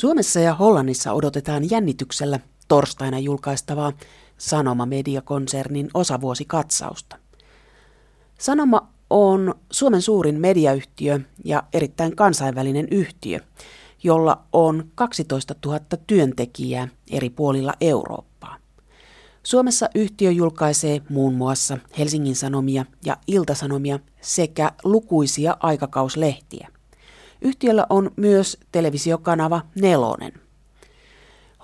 Suomessa ja Hollannissa odotetaan jännityksellä torstaina julkaistavaa Sanoma-mediakonsernin osavuosikatsausta. Sanoma on Suomen suurin mediayhtiö ja erittäin kansainvälinen yhtiö, jolla on 12 000 työntekijää eri puolilla Eurooppaa. Suomessa yhtiö julkaisee muun muassa Helsingin Sanomia ja Iltasanomia sekä lukuisia aikakauslehtiä. Yhtiöllä on myös televisiokanava Nelonen.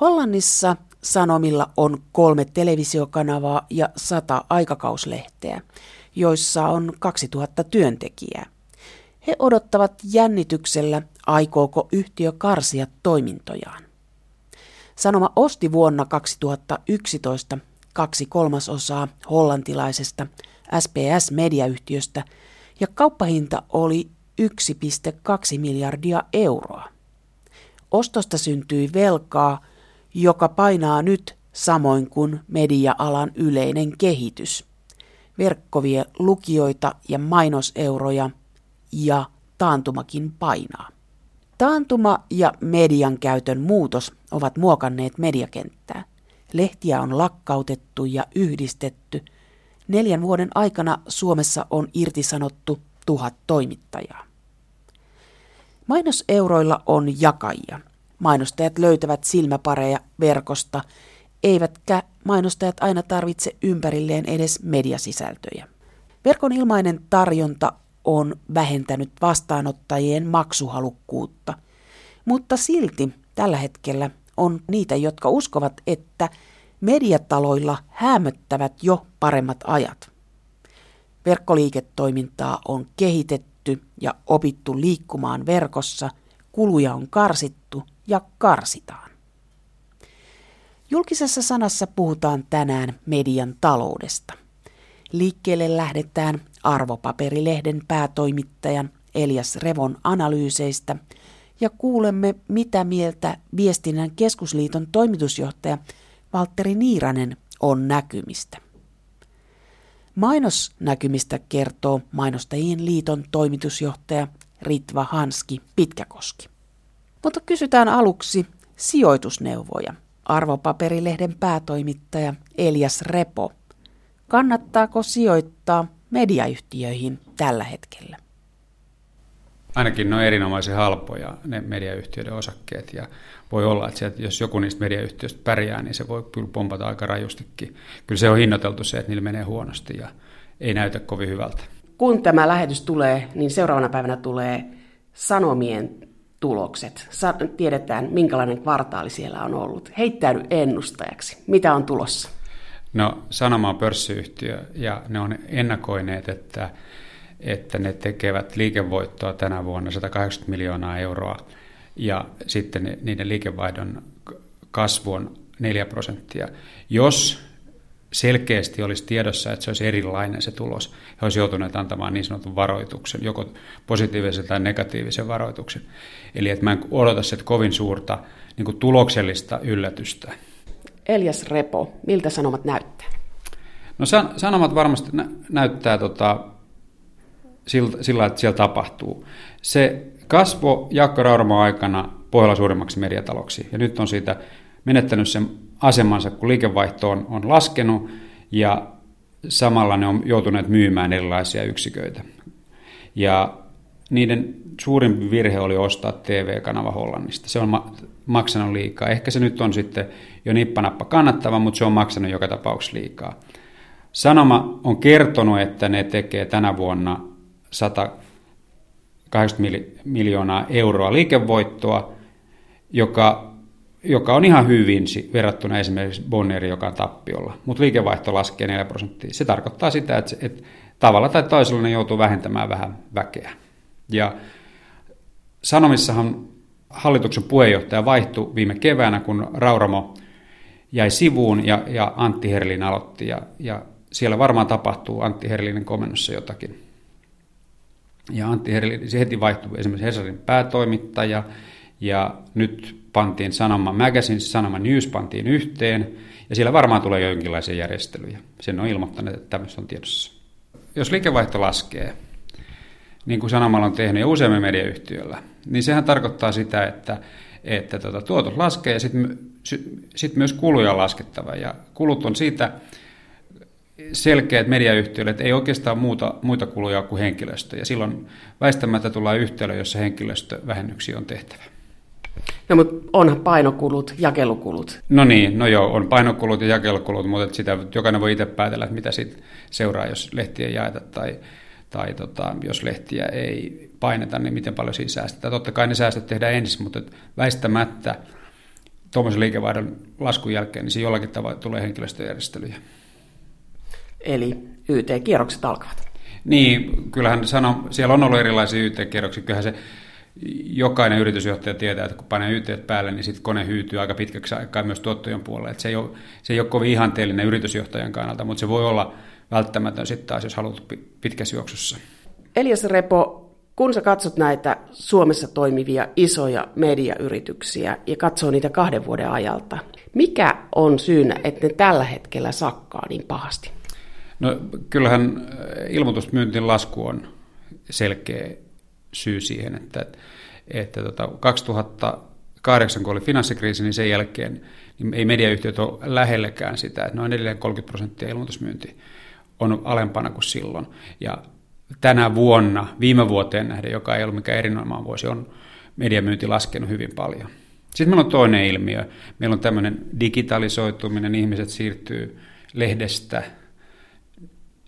Hollannissa Sanomilla on kolme televisiokanavaa ja sata aikakauslehteä, joissa on 2000 työntekijää. He odottavat jännityksellä, aikooko yhtiö karsia toimintojaan. Sanoma osti vuonna 2011 kaksi kolmasosaa hollantilaisesta SPS-mediayhtiöstä ja kauppahinta oli 1,2 miljardia euroa. Ostosta syntyi velkaa, joka painaa nyt samoin kuin media-alan yleinen kehitys. Verkkovie lukijoita ja mainoseuroja ja taantumakin painaa. Taantuma ja median käytön muutos ovat muokanneet mediakenttää. Lehtiä on lakkautettu ja yhdistetty. Neljän vuoden aikana Suomessa on irtisanottu tuhat toimittajaa. Mainoseuroilla on jakajia. Mainostajat löytävät silmäpareja verkosta, eivätkä mainostajat aina tarvitse ympärilleen edes mediasisältöjä. Verkon ilmainen tarjonta on vähentänyt vastaanottajien maksuhalukkuutta, mutta silti tällä hetkellä on niitä, jotka uskovat, että mediataloilla hämöttävät jo paremmat ajat. Verkkoliiketoimintaa on kehitetty ja opittu liikkumaan verkossa, kuluja on karsittu ja karsitaan. Julkisessa sanassa puhutaan tänään median taloudesta. Liikkeelle lähdetään arvopaperilehden päätoimittajan Elias Revon analyyseistä ja kuulemme, mitä mieltä Viestinnän keskusliiton toimitusjohtaja Valtteri Niiranen on näkymistä. Mainosnäkymistä kertoo Mainostajien liiton toimitusjohtaja Ritva Hanski Pitkäkoski. Mutta kysytään aluksi sijoitusneuvoja. Arvopaperilehden päätoimittaja Elias Repo. Kannattaako sijoittaa mediayhtiöihin tällä hetkellä? Ainakin ne on erinomaisen halpoja ne mediayhtiöiden osakkeet ja voi olla, että sieltä, jos joku niistä mediayhtiöistä pärjää, niin se voi kyllä pompata aika rajustikin. Kyllä se on hinnoiteltu se, että niillä menee huonosti ja ei näytä kovin hyvältä. Kun tämä lähetys tulee, niin seuraavana päivänä tulee Sanomien tulokset. Sa- tiedetään, minkälainen kvartaali siellä on ollut. Heittäydy ennustajaksi. Mitä on tulossa? No, Sanoma on pörssiyhtiö ja ne on ennakoineet, että, että ne tekevät liikevoittoa tänä vuonna 180 miljoonaa euroa ja sitten niiden liikevaihdon kasvu on 4 prosenttia. Jos selkeästi olisi tiedossa, että se olisi erilainen se tulos, he olisivat joutuneet antamaan niin sanotun varoituksen, joko positiivisen tai negatiivisen varoituksen. Eli että mä en odota että kovin suurta niin kuin tuloksellista yllätystä. Elias Repo, miltä sanomat näyttää? No san- sanomat varmasti nä- näyttää tota, sillä, sillä, että siellä tapahtuu. Se kasvo Jaakko Rauramo aikana pohjalla suurimmaksi mediataloksi, ja nyt on siitä menettänyt sen asemansa, kun liikevaihto on, on laskenut, ja samalla ne on joutuneet myymään erilaisia yksiköitä. Ja niiden suurin virhe oli ostaa TV-kanava Hollannista. Se on ma- maksanut liikaa. Ehkä se nyt on sitten jo nippanappa kannattava, mutta se on maksanut joka tapauksessa liikaa. Sanoma on kertonut, että ne tekee tänä vuonna 180 miljoonaa euroa liikevoittoa, joka, joka on ihan hyvin verrattuna esimerkiksi Bonneri, joka on tappiolla. Mutta liikevaihto laskee 4 prosenttia. Se tarkoittaa sitä, että, että tavalla tai toisella ne joutuu vähentämään vähän väkeä. Ja Sanomissahan hallituksen puheenjohtaja vaihtui viime keväänä, kun Rauramo jäi sivuun ja, ja Antti Herlin aloitti. Ja, ja siellä varmaan tapahtuu Antti Herlinin komennossa jotakin. Ja Antti Herlin, se heti vaihtui esimerkiksi Hesarin päätoimittaja, ja nyt pantiin Sanoma Magazine, Sanoma News pantiin yhteen, ja siellä varmaan tulee jonkinlaisia järjestelyjä. Sen on ilmoittanut, että tämmöistä on tiedossa. Jos liikevaihto laskee, niin kuin Sanomalla on tehnyt ja useammin mediayhtiöllä, niin sehän tarkoittaa sitä, että, että tota, tuotot laskee ja sitten sit myös kuluja on laskettava. Ja kulut on siitä selkeät mediayhtiöille, että ei oikeastaan muuta, muita kuluja kuin henkilöstö. Ja silloin väistämättä tulee yhtälö, jossa henkilöstövähennyksiä on tehtävä. No mutta onhan painokulut, jakelukulut. No niin, no joo, on painokulut ja jakelukulut, mutta sitä jokainen voi itse päätellä, että mitä siitä seuraa, jos lehtiä jaeta tai, tai tota, jos lehtiä ei paineta, niin miten paljon siinä säästetään. Totta kai ne säästöt tehdään ensin, mutta väistämättä tuommoisen liikevaihdon laskun jälkeen, niin siinä jollakin tavalla tulee henkilöstöjärjestelyjä. Eli YT-kierrokset alkavat. Niin, kyllähän sano, siellä on ollut erilaisia YT-kierroksia. Kyllähän se jokainen yritysjohtaja tietää, että kun panee YT päälle, niin sitten kone hyytyy aika pitkäksi aikaa myös tuottojen puolelle. Että se, ei ole, se ei ole kovin ihanteellinen yritysjohtajan kannalta, mutta se voi olla välttämätön sitten taas, jos haluat pitkässä juoksussa. Elias Repo, kun sä katsot näitä Suomessa toimivia isoja mediayrityksiä ja katsoo niitä kahden vuoden ajalta, mikä on syynä, että ne tällä hetkellä sakkaa niin pahasti? No kyllähän ilmoitusmyyntin lasku on selkeä syy siihen, että, että tota, 2008, kun oli finanssikriisi, niin sen jälkeen niin ei mediayhtiöt ole lähellekään sitä, että noin edelleen 30 prosenttia ilmoitusmyynti on alempana kuin silloin. Ja tänä vuonna, viime vuoteen nähden, joka ei ollut mikään erinomainen vuosi, on mediamyynti laskenut hyvin paljon. Sitten meillä on toinen ilmiö. Meillä on tämmöinen digitalisoituminen, ihmiset siirtyy lehdestä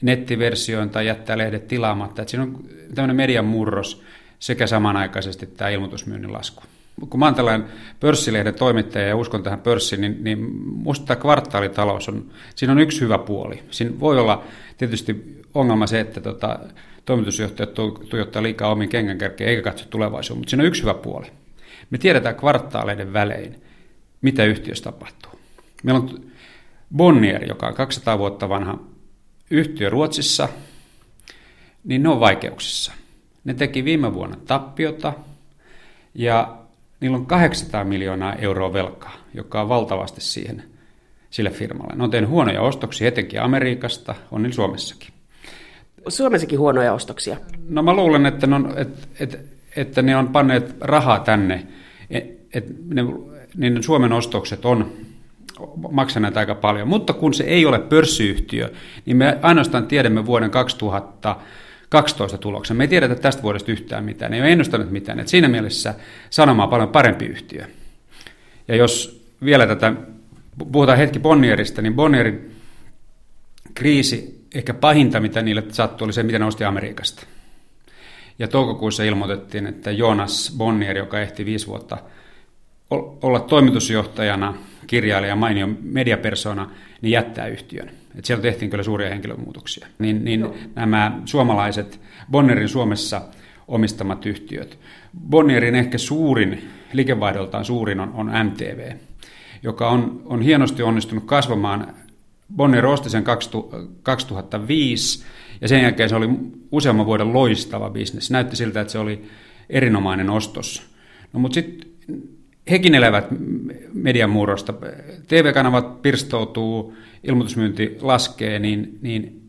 nettiversioon tai jättää lehdet tilaamatta. Että siinä on tämmöinen median murros sekä samanaikaisesti tämä ilmoitusmyynnin lasku. Kun mä oon tällainen pörssilehden toimittaja ja uskon tähän pörssiin, niin, niin musta tämä kvartaalitalous on, siinä on yksi hyvä puoli. Siinä voi olla tietysti ongelma se, että tota, toimitusjohtajat tuijottaa liikaa omiin kengänkärkeen eikä katso tulevaisuuteen, mutta siinä on yksi hyvä puoli. Me tiedetään kvartaaleiden välein, mitä yhtiössä tapahtuu. Meillä on Bonnier, joka on 200 vuotta vanha yhtiö Ruotsissa, niin ne on vaikeuksissa. Ne teki viime vuonna tappiota ja niillä on 800 miljoonaa euroa velkaa, joka on valtavasti siihen sille firmalle. Ne on tehnyt huonoja ostoksia etenkin Amerikasta, on niin Suomessakin. Suomessakin huonoja ostoksia? No mä luulen, että ne on, et, et, että ne on panneet rahaa tänne. Et, et ne, niin Suomen ostokset on maksaneet aika paljon. Mutta kun se ei ole pörssiyhtiö, niin me ainoastaan tiedämme vuoden 2012 tuloksen. Me ei tiedetä tästä vuodesta yhtään mitään. Ne ei ole ennustaneet mitään. Et siinä mielessä Sanoma on paljon parempi yhtiö. Ja jos vielä tätä, puhutaan hetki Bonnierista, niin Bonnierin kriisi, ehkä pahinta mitä niille sattui, oli se, mitä ne osti Amerikasta. Ja toukokuussa ilmoitettiin, että Jonas Bonnier, joka ehti viisi vuotta olla toimitusjohtajana, kirjailija, mainio mediapersona, niin jättää yhtiön. Et siellä tehtiin kyllä suuria henkilömuutoksia. Niin, niin nämä suomalaiset, Bonnierin Suomessa omistamat yhtiöt. Bonnierin ehkä suurin, liikevaihdoltaan suurin on, on MTV, joka on, on hienosti onnistunut kasvamaan. Bonnier osti sen 2005 ja sen jälkeen se oli useamman vuoden loistava bisnes. Näytti siltä, että se oli erinomainen ostos. No, mutta sitten hekin elävät median murrosta. TV-kanavat pirstoutuu, ilmoitusmyynti laskee, niin, niin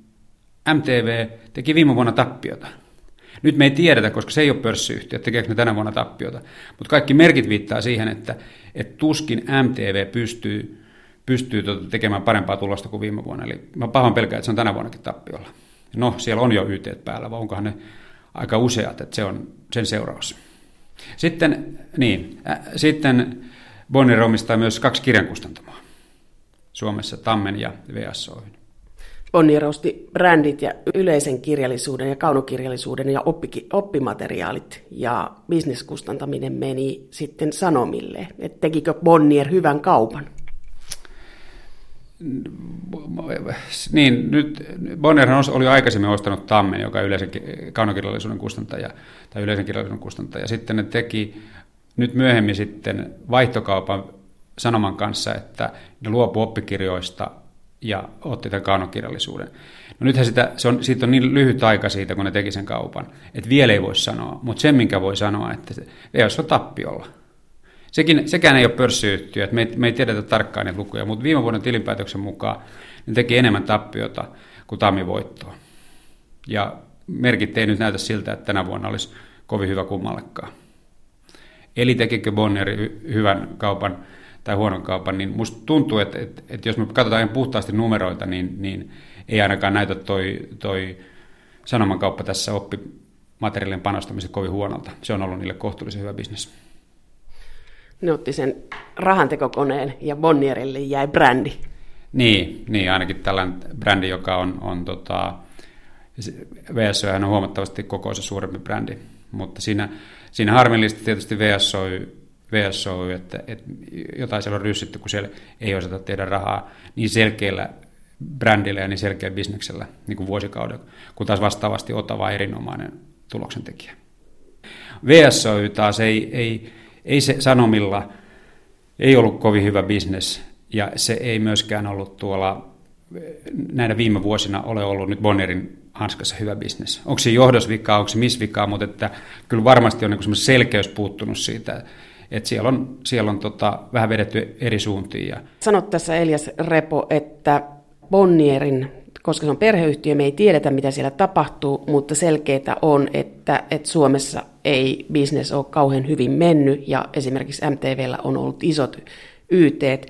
MTV teki viime vuonna tappiota. Nyt me ei tiedetä, koska se ei ole pörssiyhtiö, tekeekö ne tänä vuonna tappiota. Mutta kaikki merkit viittaa siihen, että, että tuskin MTV pystyy, pystyy tuota tekemään parempaa tulosta kuin viime vuonna. Eli mä pahoin pelkään, että se on tänä vuonnakin tappiolla. No, siellä on jo YT päällä, vai onkohan ne aika useat, että se on sen seuraus. Sitten, niin, äh, sitten Bonnier omistaa myös kaksi kirjankustantamoa Suomessa, Tammen ja VSO. Bonnier osti brändit ja yleisen kirjallisuuden ja kaunokirjallisuuden ja oppi, oppimateriaalit ja bisneskustantaminen meni sitten Sanomille. Et tekikö Bonnier hyvän kaupan? Niin, nyt Bonnier oli aikaisemmin ostanut Tammen, joka yleisen kaunokirjallisuuden kustantaja, tai yleisen kirjallisuuden kustantaja. Sitten ne teki nyt myöhemmin sitten vaihtokaupan Sanoman kanssa, että ne luopu oppikirjoista ja otti tämän kaunokirjallisuuden. No nythän sitä, se on, siitä on niin lyhyt aika siitä, kun ne teki sen kaupan, että vielä ei voi sanoa, mutta sen, minkä voi sanoa, että se EOS on tappiolla. Sekin, sekään ei ole pörssiyhtiö, että me ei, me ei tiedetä tarkkaan niitä lukuja, mutta viime vuoden tilinpäätöksen mukaan ne teki enemmän tappiota kuin tammivoittoa. Ja merkit ei nyt näytä siltä, että tänä vuonna olisi kovin hyvä kummallekaan. eli tekikö Bonnier hyvän kaupan tai huonon kaupan, niin musta tuntuu, että, että, että jos me katsotaan puhtaasti numeroita, niin, niin ei ainakaan näytä toi, toi sanomankauppa tässä oppimateriaalien panostamisen kovin huonolta. Se on ollut niille kohtuullisen hyvä bisnes. Ne otti sen rahantekokoneen ja Bonnierille jäi brändi. Niin, niin ainakin tällainen brändi, joka on, on tota, VSO on huomattavasti kokoisa suurempi brändi, mutta siinä, siinä harmillisesti tietysti VSO, VSO että, että jotain siellä on ryssitty, kun siellä ei osata tehdä rahaa niin selkeällä brändillä ja niin selkeällä bisneksellä niin kuin vuosikauden, kun taas vastaavasti Otava erinomainen tuloksen tekijä. VSO taas ei, ei, ei se Sanomilla ei ollut kovin hyvä bisnes ja se ei myöskään ollut tuolla näinä viime vuosina ole ollut nyt Bonnerin hanskassa hyvä bisnes. Onko se johdosvika, onko se misvika, mutta että kyllä varmasti on niin selkeys puuttunut siitä, että siellä on, siellä on tota, vähän vedetty eri suuntiin. Ja... Sanot tässä Elias Repo, että Bonnierin, koska se on perheyhtiö, me ei tiedetä mitä siellä tapahtuu, mutta selkeää on, että, että Suomessa ei bisnes ole kauhean hyvin mennyt ja esimerkiksi MTVllä on ollut isot YTt.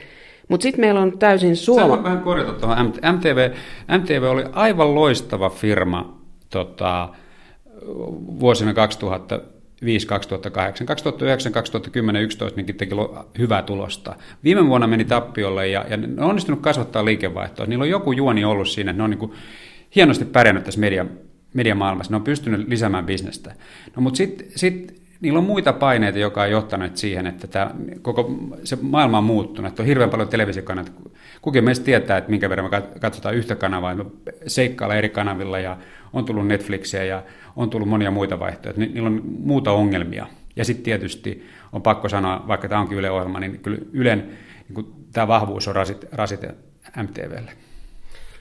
Mutta sitten meillä on täysin suoma... Sä vähän korjata tuohon. MTV, MTV oli aivan loistava firma tota, vuosina 2000 2008, 2009, 2010, 2011 niin teki hyvää tulosta. Viime vuonna meni tappiolle ja, ja ne on onnistunut kasvattaa liikevaihtoa. Niillä on joku juoni ollut siinä, että ne on niin kuin hienosti pärjännyt tässä media, mediamaailmassa. Ne on pystynyt lisäämään bisnestä. No, mutta sitten sit, niillä on muita paineita, joka on johtanut siihen, että tämä, koko se maailma on muuttunut. Että on hirveän paljon televisiokanavia. Kukin meistä tietää, että minkä verran me katsotaan yhtä kanavaa. Me seikkailla eri kanavilla ja on tullut Netflixiä ja on tullut monia muita vaihtoehtoja. Niillä on muuta ongelmia. Ja sitten tietysti on pakko sanoa, vaikka tämä onkin Yle-ohjelma, niin kyllä Ylen niin tämä vahvuus on rasite, rasite MTVlle.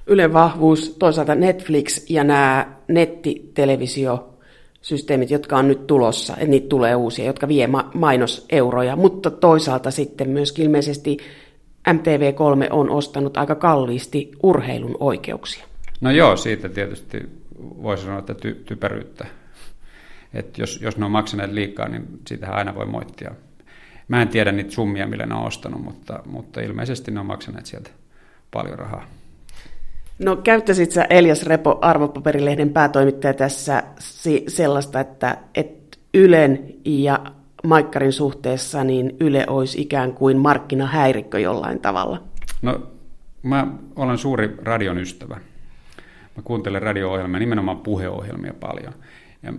Ylen vahvuus, toisaalta Netflix ja nämä nettitelevisiosysteemit, jotka on nyt tulossa, että niitä tulee uusia, jotka vie ma- mainoseuroja, mutta toisaalta sitten myös ilmeisesti MTV3 on ostanut aika kalliisti urheilun oikeuksia. No joo, siitä tietysti voisi sanoa, että ty, typeryyttä. Et jos, jos ne on maksaneet liikaa, niin siitähän aina voi moittia. Mä en tiedä niitä summia, millä ne on ostanut, mutta, mutta ilmeisesti ne on maksaneet sieltä paljon rahaa. No käyttäisit sä Elias Repo, arvopaperilehden päätoimittaja tässä sellaista, että, että Ylen ja Maikkarin suhteessa niin Yle olisi ikään kuin markkinahäirikkö jollain tavalla? No mä olen suuri radion ystävä. Mä kuuntelen radio-ohjelmia, nimenomaan puheohjelmia paljon. Ja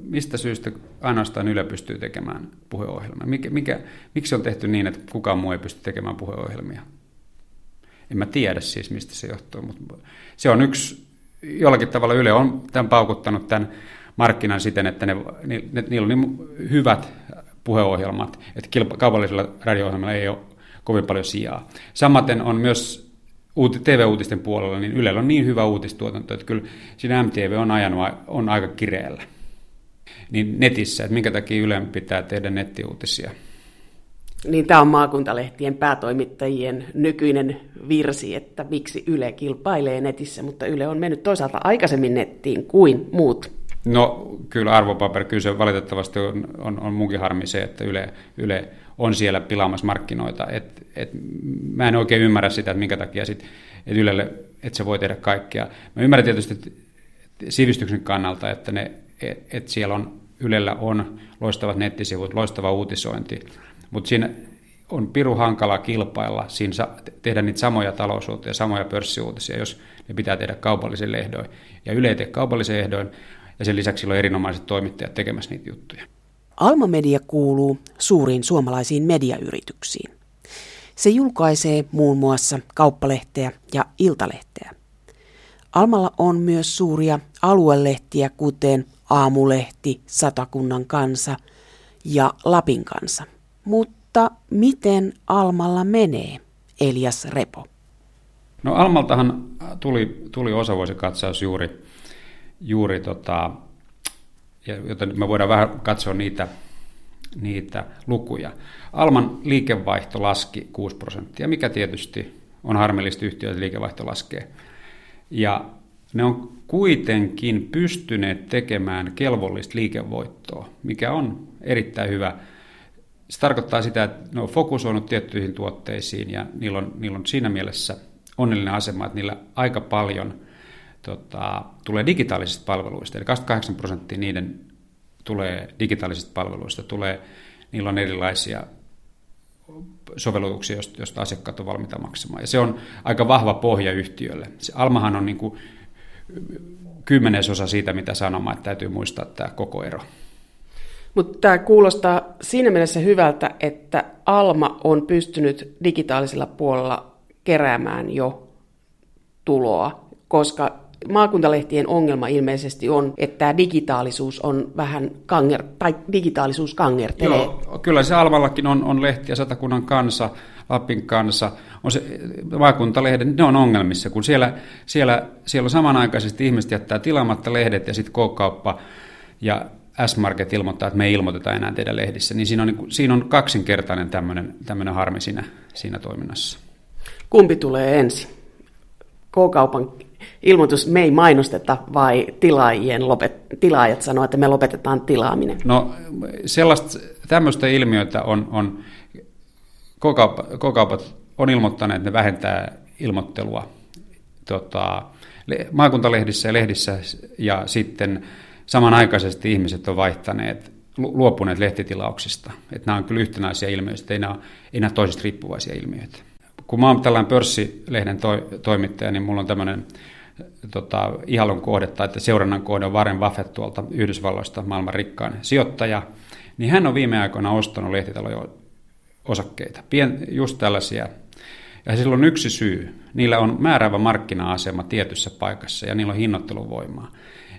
mistä syystä ainoastaan Yle pystyy tekemään puheohjelmia? Mikä, mikä, miksi on tehty niin, että kukaan muu ei pysty tekemään puheohjelmia? En mä tiedä siis, mistä se johtuu, mutta se on yksi, jollakin tavalla Yle on tämän paukuttanut tämän markkinan siten, että ne, ne, ne, niillä on niin hyvät puheohjelmat, että kaupallisella radio ei ole kovin paljon sijaa. Samaten on myös TV-uutisten puolella, niin Ylellä on niin hyvä uutistuotanto, että kyllä siinä MTV on ajanut on aika kireellä. Niin netissä, että minkä takia Ylen pitää tehdä nettiuutisia. Niin tämä on maakuntalehtien päätoimittajien nykyinen virsi, että miksi Yle kilpailee netissä, mutta Yle on mennyt toisaalta aikaisemmin nettiin kuin muut. No kyllä arvopaperi, kyllä se valitettavasti on, on, on munkin harmi se, että Yle, Yle on siellä pilaamassa markkinoita. Et, et, mä en oikein ymmärrä sitä, että minkä takia sit, et Ylelle, että se voi tehdä kaikkea. Mä ymmärrän tietysti että sivistyksen kannalta, että ne, et, et siellä on, Ylellä on loistavat nettisivut, loistava uutisointi, mutta siinä on piru hankala kilpailla, siinä tehdä niitä samoja talousuutisia, samoja pörssiuutisia, jos ne pitää tehdä kaupallisen ehdoin. Ja Yle ei tee kaupallisen ehdoin, ja sen lisäksi sillä on erinomaiset toimittajat tekemässä niitä juttuja. Alma Media kuuluu suuriin suomalaisiin mediayrityksiin. Se julkaisee muun muassa kauppalehteä ja iltalehteä. Almalla on myös suuria aluelehtiä, kuten Aamulehti, Satakunnan kansa ja Lapin kansa. Mutta miten Almalla menee, Elias Repo? No Almaltahan tuli, tuli osavuosikatsaus juuri, juuri tota, ja, joten me voidaan vähän katsoa niitä, niitä lukuja. Alman liikevaihto laski 6 prosenttia, mikä tietysti on harmillista yhtiö, että liikevaihto laskee. Ja ne on kuitenkin pystyneet tekemään kelvollista liikevoittoa, mikä on erittäin hyvä se tarkoittaa sitä, että ne on fokusoinut tiettyihin tuotteisiin ja niillä on, niillä on siinä mielessä onnellinen asema, että niillä aika paljon tota, tulee digitaalisista palveluista. Eli 28 prosenttia niiden tulee digitaalisista palveluista, tulee, niillä on erilaisia sovellutuksia, joista asiakkaat on valmiita maksamaan. Ja se on aika vahva pohja yhtiölle. Se Almahan on niin kuin kymmenesosa siitä, mitä sanomaan, että täytyy muistaa tämä koko ero. Mutta tämä kuulostaa siinä mielessä hyvältä, että Alma on pystynyt digitaalisella puolella keräämään jo tuloa, koska maakuntalehtien ongelma ilmeisesti on, että tämä digitaalisuus on vähän kanger, tai digitaalisuus kangertelee. Joo, kyllä se Almallakin on, on lehtiä, Satakunnan kansa, Lapin kanssa, on se, maakuntalehdet, ne on ongelmissa, kun siellä, siellä, siellä on samanaikaisesti ihmiset jättää tilaamatta lehdet ja sitten K-kauppa ja S-Market ilmoittaa, että me ei ilmoiteta enää teidän lehdissä, niin siinä on, niin kuin, siinä on kaksinkertainen tämmöinen harmi siinä, siinä toiminnassa. Kumpi tulee ensin? K-kaupan ilmoitus, me ei mainosteta, vai tilaajien lopet, tilaajat sanoo, että me lopetetaan tilaaminen? No sellaista, tämmöistä ilmiötä on, on K-kaupat on ilmoittaneet, että ne vähentää ilmoittelua tota, maakuntalehdissä ja lehdissä, ja sitten samanaikaisesti ihmiset on vaihtaneet, luopuneet lehtitilauksista. Että nämä on kyllä yhtenäisiä ilmiöitä, ei nämä, ei nämä toisista riippuvaisia ilmiöitä. Kun mä oon tällainen pörssilehden to, toimittaja, niin mulla on tämmöinen tota, ihalun kohde, tai että seurannan kohde on Warren Buffett tuolta Yhdysvalloista, maailman rikkaan sijoittaja, niin hän on viime aikoina ostanut lehtitaloja osakkeita, Pien, just tällaisia. Ja sillä on yksi syy. Niillä on määräävä markkina-asema tietyssä paikassa ja niillä on hinnoitteluvoimaa.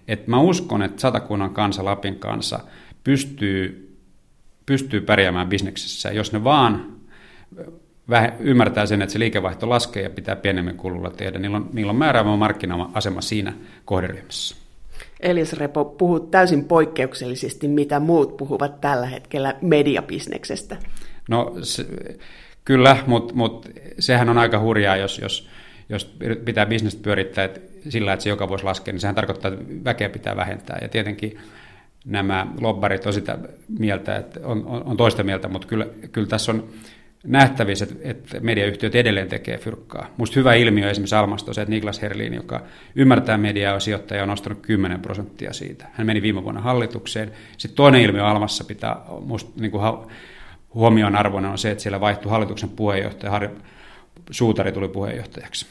Et mä uskon, että satakunnan kansa, Lapin kansa pystyy, pystyy pärjäämään bisneksessä, jos ne vaan vähe, ymmärtää sen, että se liikevaihto laskee ja pitää pienemmän kululla tehdä. Niillä on, niillä on määräävä markkina-asema siinä kohderyhmässä. Elias Repo, puhut täysin poikkeuksellisesti, mitä muut puhuvat tällä hetkellä mediabisneksestä. No se, kyllä, mutta mut, sehän on aika hurjaa, jos, jos, jos pitää bisnestä pyörittää että sillä, että se joka vuosi laskee, niin sehän tarkoittaa, että väkeä pitää vähentää. Ja tietenkin nämä lobbarit on sitä mieltä, että on, on, on toista mieltä, mutta kyllä, kyllä tässä on nähtävissä, että, mediayhtiöt edelleen tekee fyrkkaa. Minusta hyvä ilmiö esimerkiksi Almasta on se, että Niklas Herlin, joka ymmärtää mediaa ja sijoittaja, on nostanut 10 prosenttia siitä. Hän meni viime vuonna hallitukseen. Sitten toinen ilmiö Almassa pitää musta niin kuin huomioon arvoinen on se, että siellä vaihtui hallituksen puheenjohtaja, Harri Suutari tuli puheenjohtajaksi.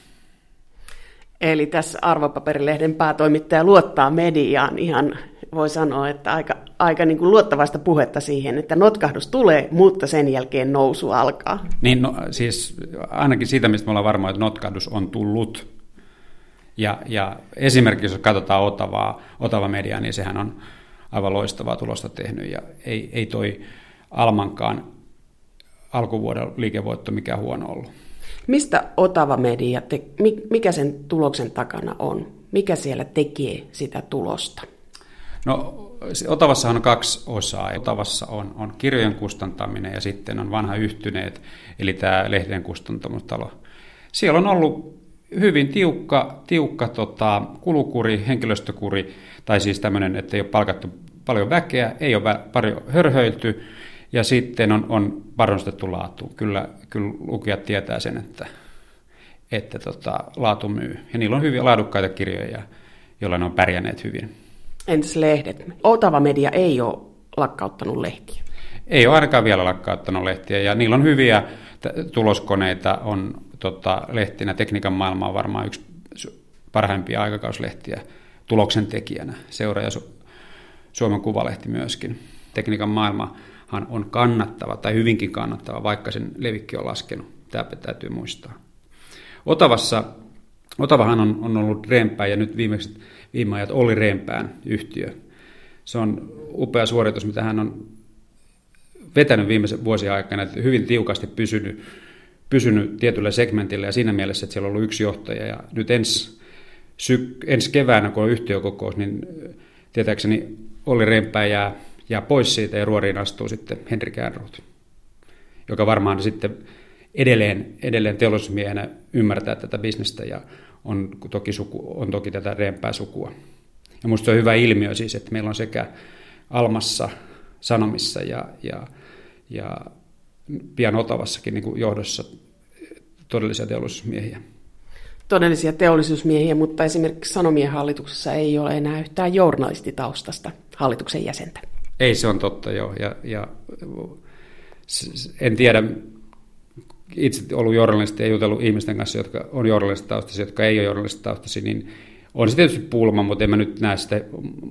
Eli tässä arvopaperilehden päätoimittaja luottaa mediaan ihan, voi sanoa, että aika, aika niin kuin luottavaista puhetta siihen, että notkahdus tulee, mutta sen jälkeen nousu alkaa. Niin, no, siis ainakin siitä, mistä me ollaan varmaan, että notkahdus on tullut. Ja, ja esimerkiksi jos katsotaan Otavaa, Otava mediaa, niin sehän on aivan loistavaa tulosta tehnyt ja ei, ei toi Almankaan alkuvuoden liikevoitto mikä huono ollut. Mistä Otava Media, te, mikä sen tuloksen takana on? Mikä siellä tekee sitä tulosta? No Otavassa on kaksi osaa. Otavassa on, on kirjojen kustantaminen ja sitten on vanha yhtyneet, eli tämä lehden kustantamustalo. Siellä on ollut hyvin tiukka, tiukka tota, kulukuri, henkilöstökuri, tai siis tämmöinen, että ei ole palkattu paljon väkeä, ei ole paljon hörhöilty, ja sitten on, on panostettu laatu. Kyllä, kyllä lukijat tietää sen, että, että tota, laatu myy. Ja niillä on hyviä laadukkaita kirjoja, joilla ne on pärjänneet hyvin. Entäs lehdet? Otava Media ei ole lakkauttanut lehtiä. Ei ole ainakaan vielä lakkauttanut lehtiä, ja niillä on hyviä tuloskoneita, on tota, lehtinä. Tekniikan maailma on varmaan yksi parhaimpia aikakauslehtiä tuloksen tekijänä. Seura ja Suomen Kuvalehti myöskin. Tekniikan maailma on kannattava tai hyvinkin kannattava, vaikka sen levikki on laskenut. Tämä täytyy muistaa. Otavassa, Otavahan on, on ollut Rempää ja nyt viimeksi, viime ajat oli Rempään yhtiö. Se on upea suoritus, mitä hän on vetänyt viimeisen vuosien aikana, että hyvin tiukasti pysynyt, pysynyt tietyllä segmentillä ja siinä mielessä, että siellä on ollut yksi johtaja ja nyt ensi, syk, ensi keväänä, kun on yhtiökokous, niin tietääkseni oli Rempää jää jää pois siitä ja ruoriin astuu sitten Henrik Ehrnroth, joka varmaan sitten edelleen, edelleen teollisuusmiehenä ymmärtää tätä bisnestä ja on toki, suku, on toki tätä reempää sukua. Ja minusta se on hyvä ilmiö siis, että meillä on sekä Almassa, Sanomissa ja, ja ja pian Otavassakin niin kuin johdossa todellisia teollisuusmiehiä. Todellisia teollisuusmiehiä, mutta esimerkiksi Sanomien hallituksessa ei ole enää yhtään journalistitaustasta hallituksen jäsentä. Ei, se on totta, joo. Ja, ja en tiedä, itse ollut journalisti ja jutellut ihmisten kanssa, jotka on journalistitaustaisia, jotka ei ole journalistitaustaisia, niin on se tietysti pulma, mutta en mä nyt näe sitä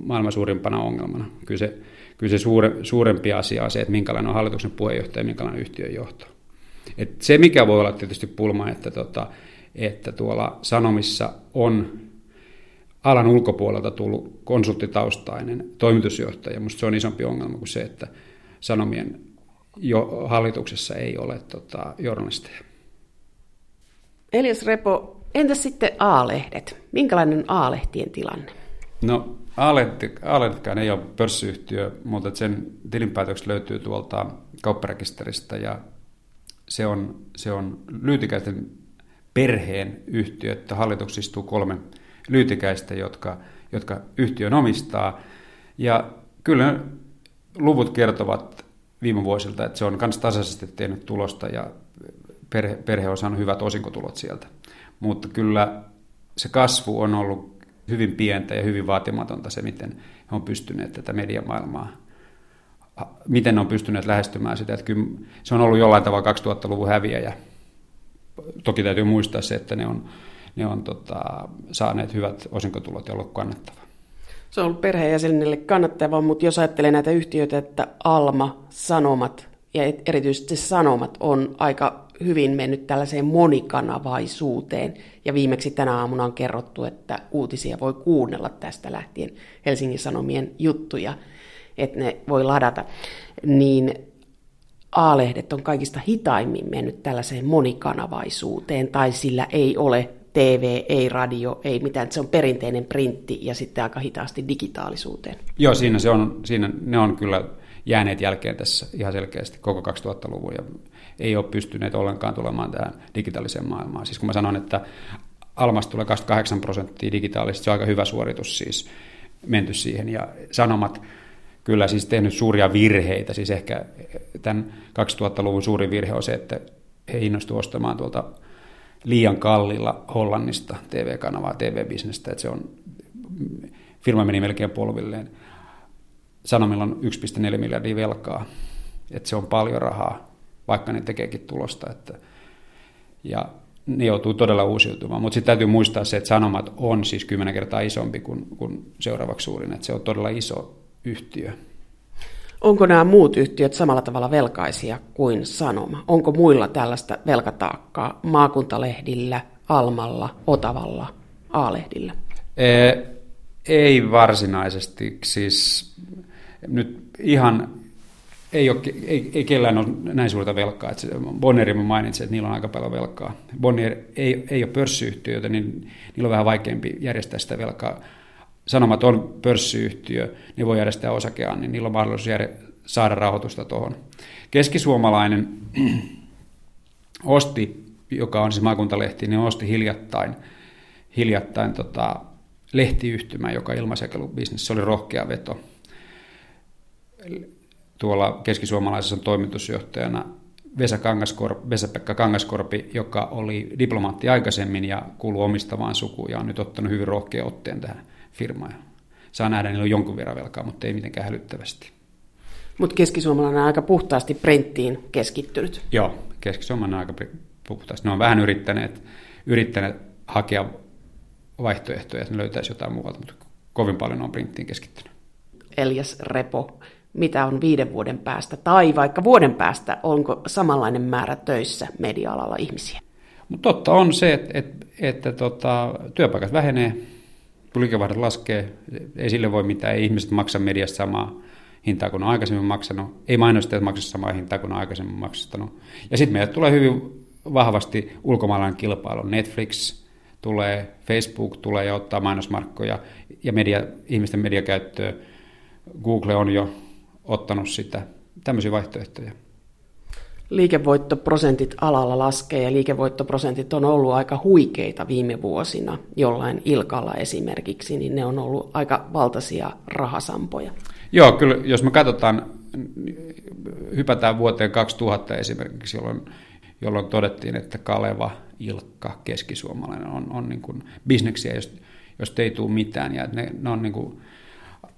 maailman suurimpana ongelmana. Kyllä se, kyllä se suure, suurempi asia on se, että minkälainen on hallituksen puheenjohtaja ja minkälainen yhtiön johto. Et se, mikä voi olla tietysti pulma, että, tota, että tuolla Sanomissa on alan ulkopuolelta tullut konsulttitaustainen toimitusjohtaja. Minusta se on isompi ongelma kuin se, että Sanomien jo hallituksessa ei ole tota, journalisteja. Elias Repo, entäs sitten A-lehdet? Minkälainen A-lehtien tilanne? No A-lehtikään ei ole pörssiyhtiö, mutta sen tilinpäätökset löytyy tuolta kaupparekisteristä ja se on, se on Lyytikäisten perheen yhtiö, että hallituksessa istuu kolme Lyytikäistä, jotka, jotka yhtiön omistaa. Ja kyllä luvut kertovat viime vuosilta, että se on myös tasaisesti tehnyt tulosta ja perhe, perhe on saanut hyvät osinkotulot sieltä. Mutta kyllä se kasvu on ollut hyvin pientä ja hyvin vaatimatonta se, miten he on pystyneet tätä mediamaailmaa, miten ne on pystyneet lähestymään sitä. Että kyllä se on ollut jollain tavalla 2000-luvun häviäjä. Toki täytyy muistaa se, että ne on, ne on tota, saaneet hyvät osinkotulot ja ollut kannattavaa. Se on ollut perheenjäsenille kannattavaa, mutta jos ajattelee näitä yhtiöitä, että Alma, Sanomat ja erityisesti Sanomat on aika hyvin mennyt tällaiseen monikanavaisuuteen. Ja viimeksi tänä aamuna on kerrottu, että uutisia voi kuunnella tästä lähtien Helsingin Sanomien juttuja, että ne voi ladata. Niin A-lehdet on kaikista hitaimmin mennyt tällaiseen monikanavaisuuteen, tai sillä ei ole TV, ei radio, ei mitään. Se on perinteinen printti ja sitten aika hitaasti digitaalisuuteen. Joo, siinä, se on, siinä ne on kyllä jääneet jälkeen tässä ihan selkeästi koko 2000-luvun ja ei ole pystyneet ollenkaan tulemaan tähän digitaaliseen maailmaan. Siis kun mä sanon, että Almasta tulee 28 prosenttia digitaalista, se on aika hyvä suoritus siis menty siihen ja sanomat kyllä siis tehnyt suuria virheitä, siis ehkä tämän 2000-luvun suuri virhe on se, että he innostuivat ostamaan tuolta liian kallilla Hollannista TV-kanavaa, TV-bisnestä, että se on, firma meni melkein polvilleen. Sanomilla on 1,4 miljardia velkaa, että se on paljon rahaa, vaikka ne tekeekin tulosta. Että, ja ne joutuu todella uusiutumaan. Mutta sitten täytyy muistaa se, että Sanomat on siis kymmenen kertaa isompi kuin, kuin seuraavaksi suurin, että se on todella iso yhtiö. Onko nämä muut yhtiöt samalla tavalla velkaisia kuin Sanoma? Onko muilla tällaista velkataakkaa maakuntalehdillä, Almalla, Otavalla, A-lehdillä? Ee, ei varsinaisesti. Siis nyt ihan ei, ole, ei, ei kellään ole näin suurta velkaa. Että Bonnier mainitsi, että niillä on aika paljon velkaa. Bonnier ei, ei ole pörssiyhtiö, joten niin, niillä on vähän vaikeampi järjestää sitä velkaa. Sanomat on pörssiyhtiö, ne voi järjestää osakeaan, niin niillä on mahdollisuus jär, saada rahoitusta tuohon. Keskisuomalainen osti, joka on siis maakuntalehti, niin osti hiljattain, hiljattain tota, lehtiyhtymä, joka ilmaisekelubisnes, se oli rohkea veto. Tuolla keskisuomalaisessa on toimitusjohtajana Vesa Kangaskorpi, Vesa-Pekka Kangaskorpi, joka oli diplomaatti aikaisemmin ja kuuluu omistavaan sukuun ja on nyt ottanut hyvin rohkea otteen tähän firmaan. Saa nähdä, niillä on jonkun verran velkaa, mutta ei mitenkään hälyttävästi. Mutta keskisuomalainen on aika puhtaasti printtiin keskittynyt. Joo, keskisuomalainen on aika puhtaasti. Ne on vähän yrittäneet, yrittäneet hakea vaihtoehtoja, että ne löytäisi jotain muualta, mutta kovin paljon on printtiin keskittynyt. Elias Repo, mitä on viiden vuoden päästä tai vaikka vuoden päästä, onko samanlainen määrä töissä media-alalla ihmisiä? Mutta totta on se, että, että, että tota, työpaikat vähenee, liikevaihdot laskee, ei sille voi mitään, ei ihmiset maksa mediasta samaa hintaa kuin aikaisemmin maksanut, ei mainostajat maksa samaa hintaa kuin aikaisemmin maksanut. Ja sitten meille tulee hyvin vahvasti ulkomaalainen kilpailu. Netflix tulee, Facebook tulee ja ottaa mainosmarkkoja ja media, ihmisten mediakäyttöä. Google on jo ottanut sitä, tämmöisiä vaihtoehtoja. Liikevoittoprosentit alalla laskee ja liikevoittoprosentit on ollut aika huikeita viime vuosina, jollain Ilkalla esimerkiksi, niin ne on ollut aika valtaisia rahasampoja. Joo, kyllä jos me katsotaan hypätään vuoteen 2000 esimerkiksi, jolloin, jolloin todettiin, että Kaleva, Ilkka, keskisuomalainen on, on niin kuin bisneksiä, jos, jos ei tule mitään. Ja ne, ne on niin kuin,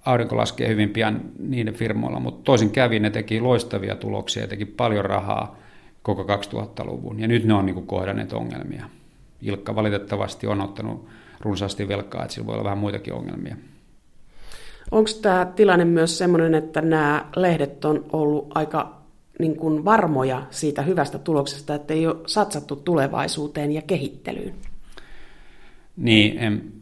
aurinko laskee hyvin pian niiden firmoilla, mutta toisin kävi, ne teki loistavia tuloksia ja teki paljon rahaa koko 2000-luvun. Ja nyt ne on niin kuin kohdanneet ongelmia. Ilkka valitettavasti on ottanut runsaasti velkaa, että sillä voi olla vähän muitakin ongelmia. Onko tämä tilanne myös sellainen, että nämä lehdet on ollut aika niin kuin varmoja siitä hyvästä tuloksesta, että ei ole satsattu tulevaisuuteen ja kehittelyyn? Niin, en,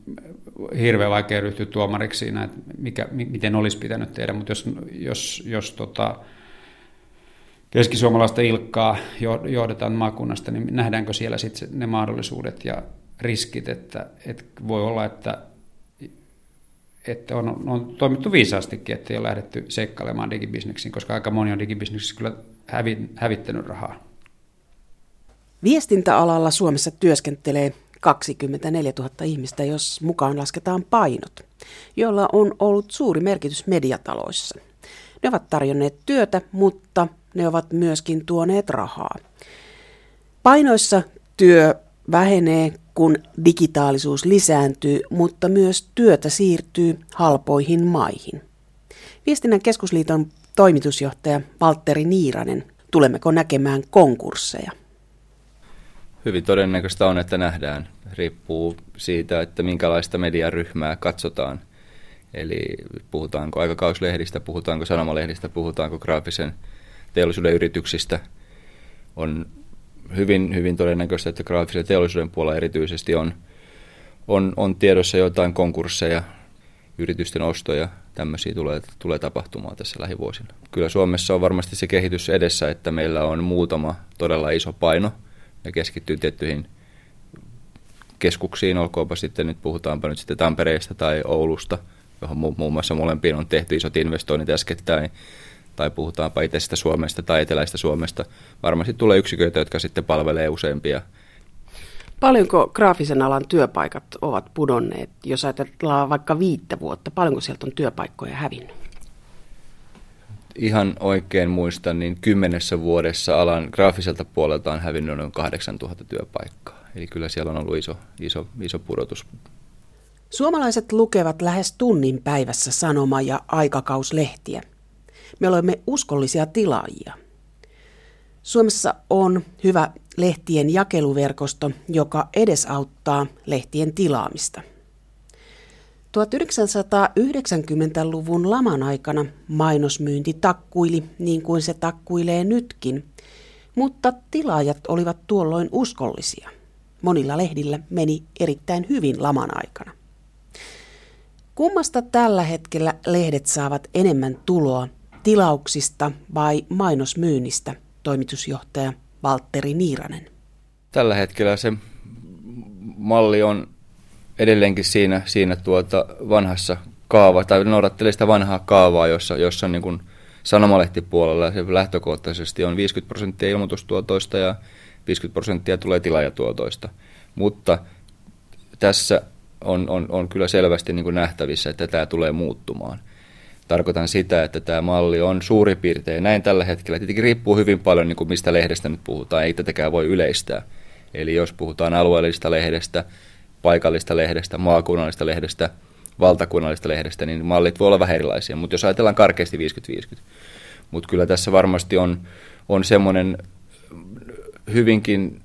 hirveän vaikea ryhtyä tuomariksi siinä, että mikä, miten olisi pitänyt tehdä, mutta jos, jos, jos tota, keskisuomalaista Ilkkaa johdetaan maakunnasta, niin nähdäänkö siellä sitten ne mahdollisuudet ja riskit, että, että voi olla, että, että on, on toimittu viisaastikin, että ei ole lähdetty seikkailemaan digibisneksiin, koska aika moni on digibisneksissä kyllä hävi, hävittänyt rahaa. Viestintäalalla Suomessa työskentelee 24 000 ihmistä, jos mukaan lasketaan painot, joilla on ollut suuri merkitys mediataloissa. Ne ovat tarjonneet työtä, mutta ne ovat myöskin tuoneet rahaa. Painoissa työ vähenee, kun digitaalisuus lisääntyy, mutta myös työtä siirtyy halpoihin maihin. Viestinnän keskusliiton toimitusjohtaja Valtteri Niiranen, tulemmeko näkemään konkursseja? Hyvin todennäköistä on, että nähdään. Riippuu siitä, että minkälaista mediaryhmää katsotaan. Eli puhutaanko aikakauslehdistä, puhutaanko sanomalehdistä, puhutaanko graafisen teollisuuden yrityksistä. On hyvin, hyvin todennäköistä, että graafisen teollisuuden puolella erityisesti on, on, on tiedossa jotain konkursseja, yritysten ostoja, tämmöisiä tulee, tulee tapahtumaan tässä lähivuosina. Kyllä Suomessa on varmasti se kehitys edessä, että meillä on muutama todella iso paino ja keskittyy tiettyihin keskuksiin, olkoonpa sitten nyt puhutaanpa nyt sitten Tampereesta tai Oulusta, johon muun muassa molempiin on tehty isot investoinnit äskettäin, tai puhutaanpa itsestä Suomesta tai eteläistä Suomesta. Varmasti tulee yksiköitä, jotka sitten palvelee useampia. Paljonko graafisen alan työpaikat ovat pudonneet, jos ajatellaan vaikka viittä vuotta, paljonko sieltä on työpaikkoja hävinnyt? Ihan oikein muistan, niin kymmenessä vuodessa alan graafiselta puolelta on hävinnyt noin 8000 työpaikkaa. Eli kyllä siellä on ollut iso, iso, iso pudotus. Suomalaiset lukevat lähes tunnin päivässä sanoma- ja aikakauslehtiä – me olemme uskollisia tilaajia. Suomessa on hyvä lehtien jakeluverkosto, joka edesauttaa lehtien tilaamista. 1990-luvun laman aikana mainosmyynti takkuili niin kuin se takkuilee nytkin, mutta tilaajat olivat tuolloin uskollisia. Monilla lehdillä meni erittäin hyvin laman aikana. Kummasta tällä hetkellä lehdet saavat enemmän tuloa tilauksista vai mainosmyynnistä, toimitusjohtaja Valtteri Niiranen. Tällä hetkellä se malli on edelleenkin siinä, siinä tuota vanhassa kaava, tai noudattelee sitä vanhaa kaavaa, jossa, jossa niin kuin sanomalehtipuolella se lähtökohtaisesti on 50 prosenttia ilmoitustuotoista ja 50 prosenttia tulee tilaajatuotoista. Mutta tässä on, on, on kyllä selvästi niin kuin nähtävissä, että tämä tulee muuttumaan – Tarkoitan sitä, että tämä malli on suuri piirtein näin tällä hetkellä. Tietenkin riippuu hyvin paljon, niin kuin mistä lehdestä nyt puhutaan, ei tätäkään voi yleistää. Eli jos puhutaan alueellisesta lehdestä, paikallista lehdestä, maakunnallista lehdestä, valtakunnallista lehdestä, niin mallit voi olla vähän erilaisia. Mutta jos ajatellaan karkeasti 50-50. Mutta kyllä tässä varmasti on, on semmoinen hyvinkin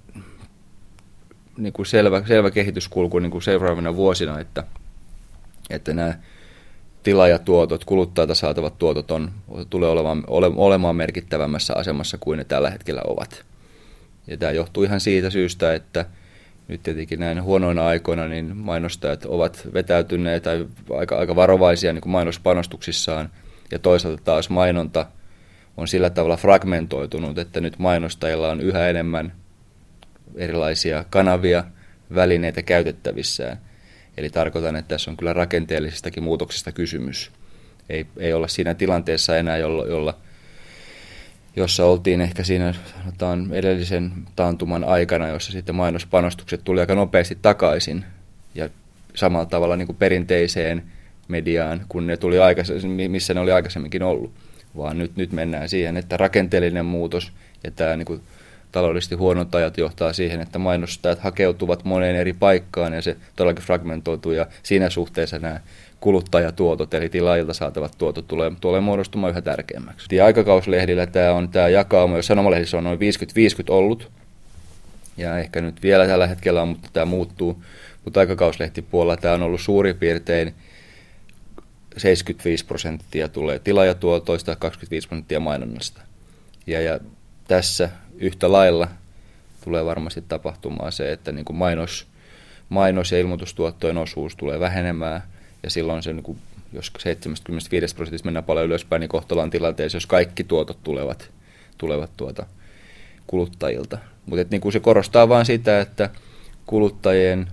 niin kuin selvä, selvä kehityskulku niin kuin seuraavina vuosina, että, että nämä tilaajatuotot, kuluttajalta saatavat tuotot on, tulee olemaan, ole, olemaan merkittävämmässä asemassa kuin ne tällä hetkellä ovat. Ja tämä johtuu ihan siitä syystä, että nyt tietenkin näin huonoina aikoina niin mainostajat ovat vetäytyneet tai aika, aika varovaisia niin kuin mainospanostuksissaan. Ja toisaalta taas mainonta on sillä tavalla fragmentoitunut, että nyt mainostajilla on yhä enemmän erilaisia kanavia, välineitä käytettävissään – Eli tarkoitan, että tässä on kyllä rakenteellisestakin muutoksesta kysymys. Ei, ei olla siinä tilanteessa enää, jolla, jolla jossa oltiin ehkä siinä sanotaan, edellisen taantuman aikana, jossa sitten mainospanostukset tuli aika nopeasti takaisin ja samalla tavalla niin kuin perinteiseen mediaan, kun ne tuli missä ne oli aikaisemminkin ollut. vaan nyt, nyt mennään siihen, että rakenteellinen muutos ja tämä niin kuin, taloudellisesti huonot ajat johtaa siihen, että mainostajat hakeutuvat moneen eri paikkaan ja se todellakin fragmentoituu ja siinä suhteessa nämä kuluttajatuotot, eli tilaajilta saatavat tuotot tulee, tulee muodostumaan yhä tärkeämmäksi. Ja aikakauslehdillä tämä on tämä jakauma, jos sanomalehdissä on noin 50-50 ollut, ja ehkä nyt vielä tällä hetkellä on, mutta tämä muuttuu, mutta aikakauslehtipuolella tämä on ollut suurin piirtein 75 prosenttia tulee tilaajatuotoista, 25 prosenttia mainonnasta. Ja, ja tässä yhtä lailla tulee varmasti tapahtumaan se, että niin kuin mainos, mainos- ja ilmoitustuottojen osuus tulee vähenemään, ja silloin se, niin kuin, jos 75 prosentista mennään paljon ylöspäin, niin kohtalaan tilanteessa, jos kaikki tuotot tulevat, tulevat tuota kuluttajilta. Mutta niin se korostaa vain sitä, että kuluttajien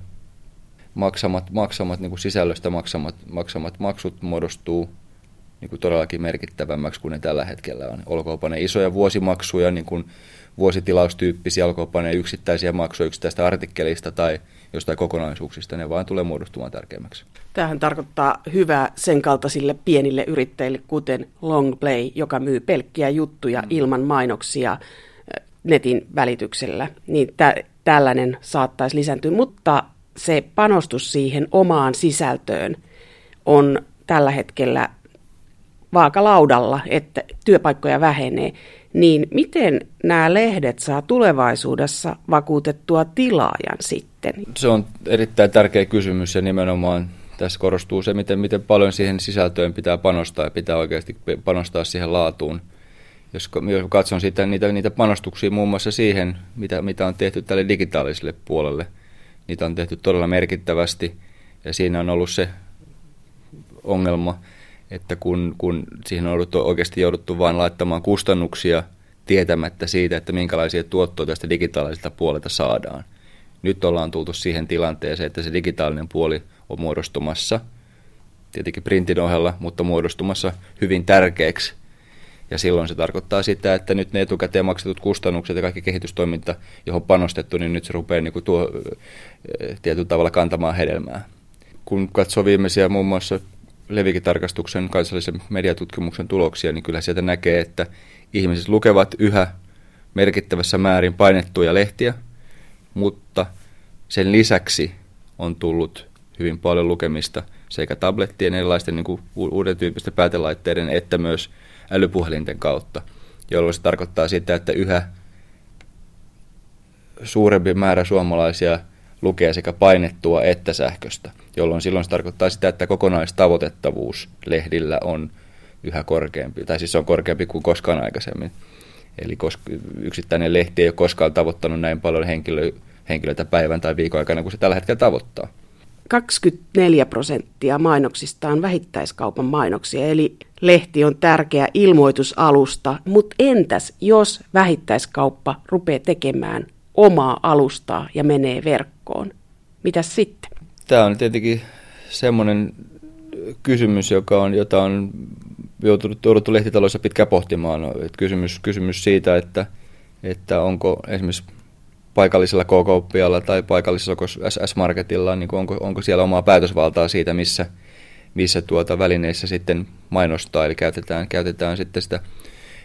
maksamat, maksamat niin kuin sisällöstä maksamat, maksamat maksut muodostuu niin kuin todellakin merkittävämmäksi kuin ne tällä hetkellä on. Olkoonpa ne isoja vuosimaksuja, niin kuin vuositilaustyyppisiä, olkoonpa ne yksittäisiä maksuja yksittäistä artikkelista tai jostain kokonaisuuksista, ne vaan tulee muodostumaan tärkeämmäksi. Tämähän tarkoittaa hyvää sen kaltaisille pienille yrittäjille, kuten Longplay, joka myy pelkkiä juttuja mm. ilman mainoksia netin välityksellä. Niin tä- tällainen saattaisi lisääntyä, mutta se panostus siihen omaan sisältöön on tällä hetkellä vaakalaudalla, että työpaikkoja vähenee, niin miten nämä lehdet saa tulevaisuudessa vakuutettua tilaajan sitten? Se on erittäin tärkeä kysymys ja nimenomaan tässä korostuu se, miten, miten paljon siihen sisältöön pitää panostaa ja pitää oikeasti panostaa siihen laatuun. Jos, jos katson sitä, niitä, niitä panostuksia muun muassa siihen, mitä, mitä on tehty tälle digitaaliselle puolelle, niitä on tehty todella merkittävästi ja siinä on ollut se ongelma, että kun, kun siihen on jouduttu, oikeasti jouduttu vain laittamaan kustannuksia tietämättä siitä, että minkälaisia tuottoja tästä digitaaliselta puolelta saadaan. Nyt ollaan tultu siihen tilanteeseen, että se digitaalinen puoli on muodostumassa, tietenkin printin ohella, mutta muodostumassa hyvin tärkeäksi. Ja silloin se tarkoittaa sitä, että nyt ne etukäteen maksetut kustannukset ja kaikki kehitystoiminta, johon panostettu, niin nyt se rupeaa niin kuin tuo, tietyllä tavalla kantamaan hedelmää. Kun katsoo viimeisiä muun muassa Levikitarkastuksen kansallisen mediatutkimuksen tuloksia, niin kyllä sieltä näkee, että ihmiset lukevat yhä merkittävässä määrin painettuja lehtiä, mutta sen lisäksi on tullut hyvin paljon lukemista sekä tablettien erilaisten niin kuin uuden tyyppisten päätelaitteiden että myös älypuhelinten kautta, jolloin se tarkoittaa sitä, että yhä suurempi määrä suomalaisia lukee sekä painettua että sähköstä, jolloin silloin se tarkoittaa sitä, että kokonaistavoitettavuus lehdillä on yhä korkeampi, tai siis se on korkeampi kuin koskaan aikaisemmin. Eli koska yksittäinen lehti ei ole koskaan tavoittanut näin paljon henkilö, henkilöitä päivän tai viikon aikana kuin se tällä hetkellä tavoittaa. 24 prosenttia mainoksista on vähittäiskaupan mainoksia, eli lehti on tärkeä ilmoitusalusta. Mutta entäs, jos vähittäiskauppa rupeaa tekemään omaa alustaa ja menee verkkoon? Mitäs sitten? Tämä on tietenkin semmoinen kysymys, joka on, jota on joutunut, jouduttu lehtitaloissa pitkään pohtimaan. No, että kysymys, kysymys siitä, että, että onko esimerkiksi paikallisella k tai paikallisella SS-marketilla, niin onko, onko siellä omaa päätösvaltaa siitä, missä, missä tuota välineissä sitten mainostaa, eli käytetään, käytetään sitten sitä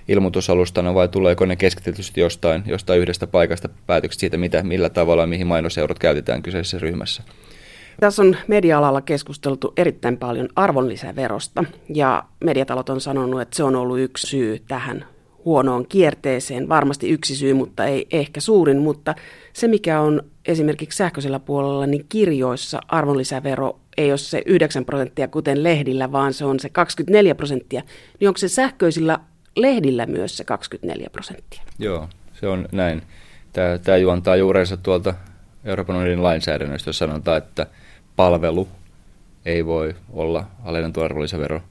ilmoitusalustana vai tuleeko ne keskitetysti jostain, jostain yhdestä paikasta päätökset siitä, mitä, millä tavalla mihin mainoseurot käytetään kyseisessä ryhmässä. Tässä on media-alalla keskusteltu erittäin paljon arvonlisäverosta ja mediatalot on sanonut, että se on ollut yksi syy tähän huonoon kierteeseen. Varmasti yksi syy, mutta ei ehkä suurin, mutta se mikä on esimerkiksi sähköisellä puolella, niin kirjoissa arvonlisävero ei ole se 9 prosenttia kuten lehdillä, vaan se on se 24 prosenttia. Niin onko se sähköisillä lehdillä myös se 24 prosenttia? Joo, se on näin. Tämä, tämä juontaa juurensa tuolta Euroopan unionin lainsäädännöstä, jos sanotaan, että palvelu ei voi olla alennettu arvonlisävero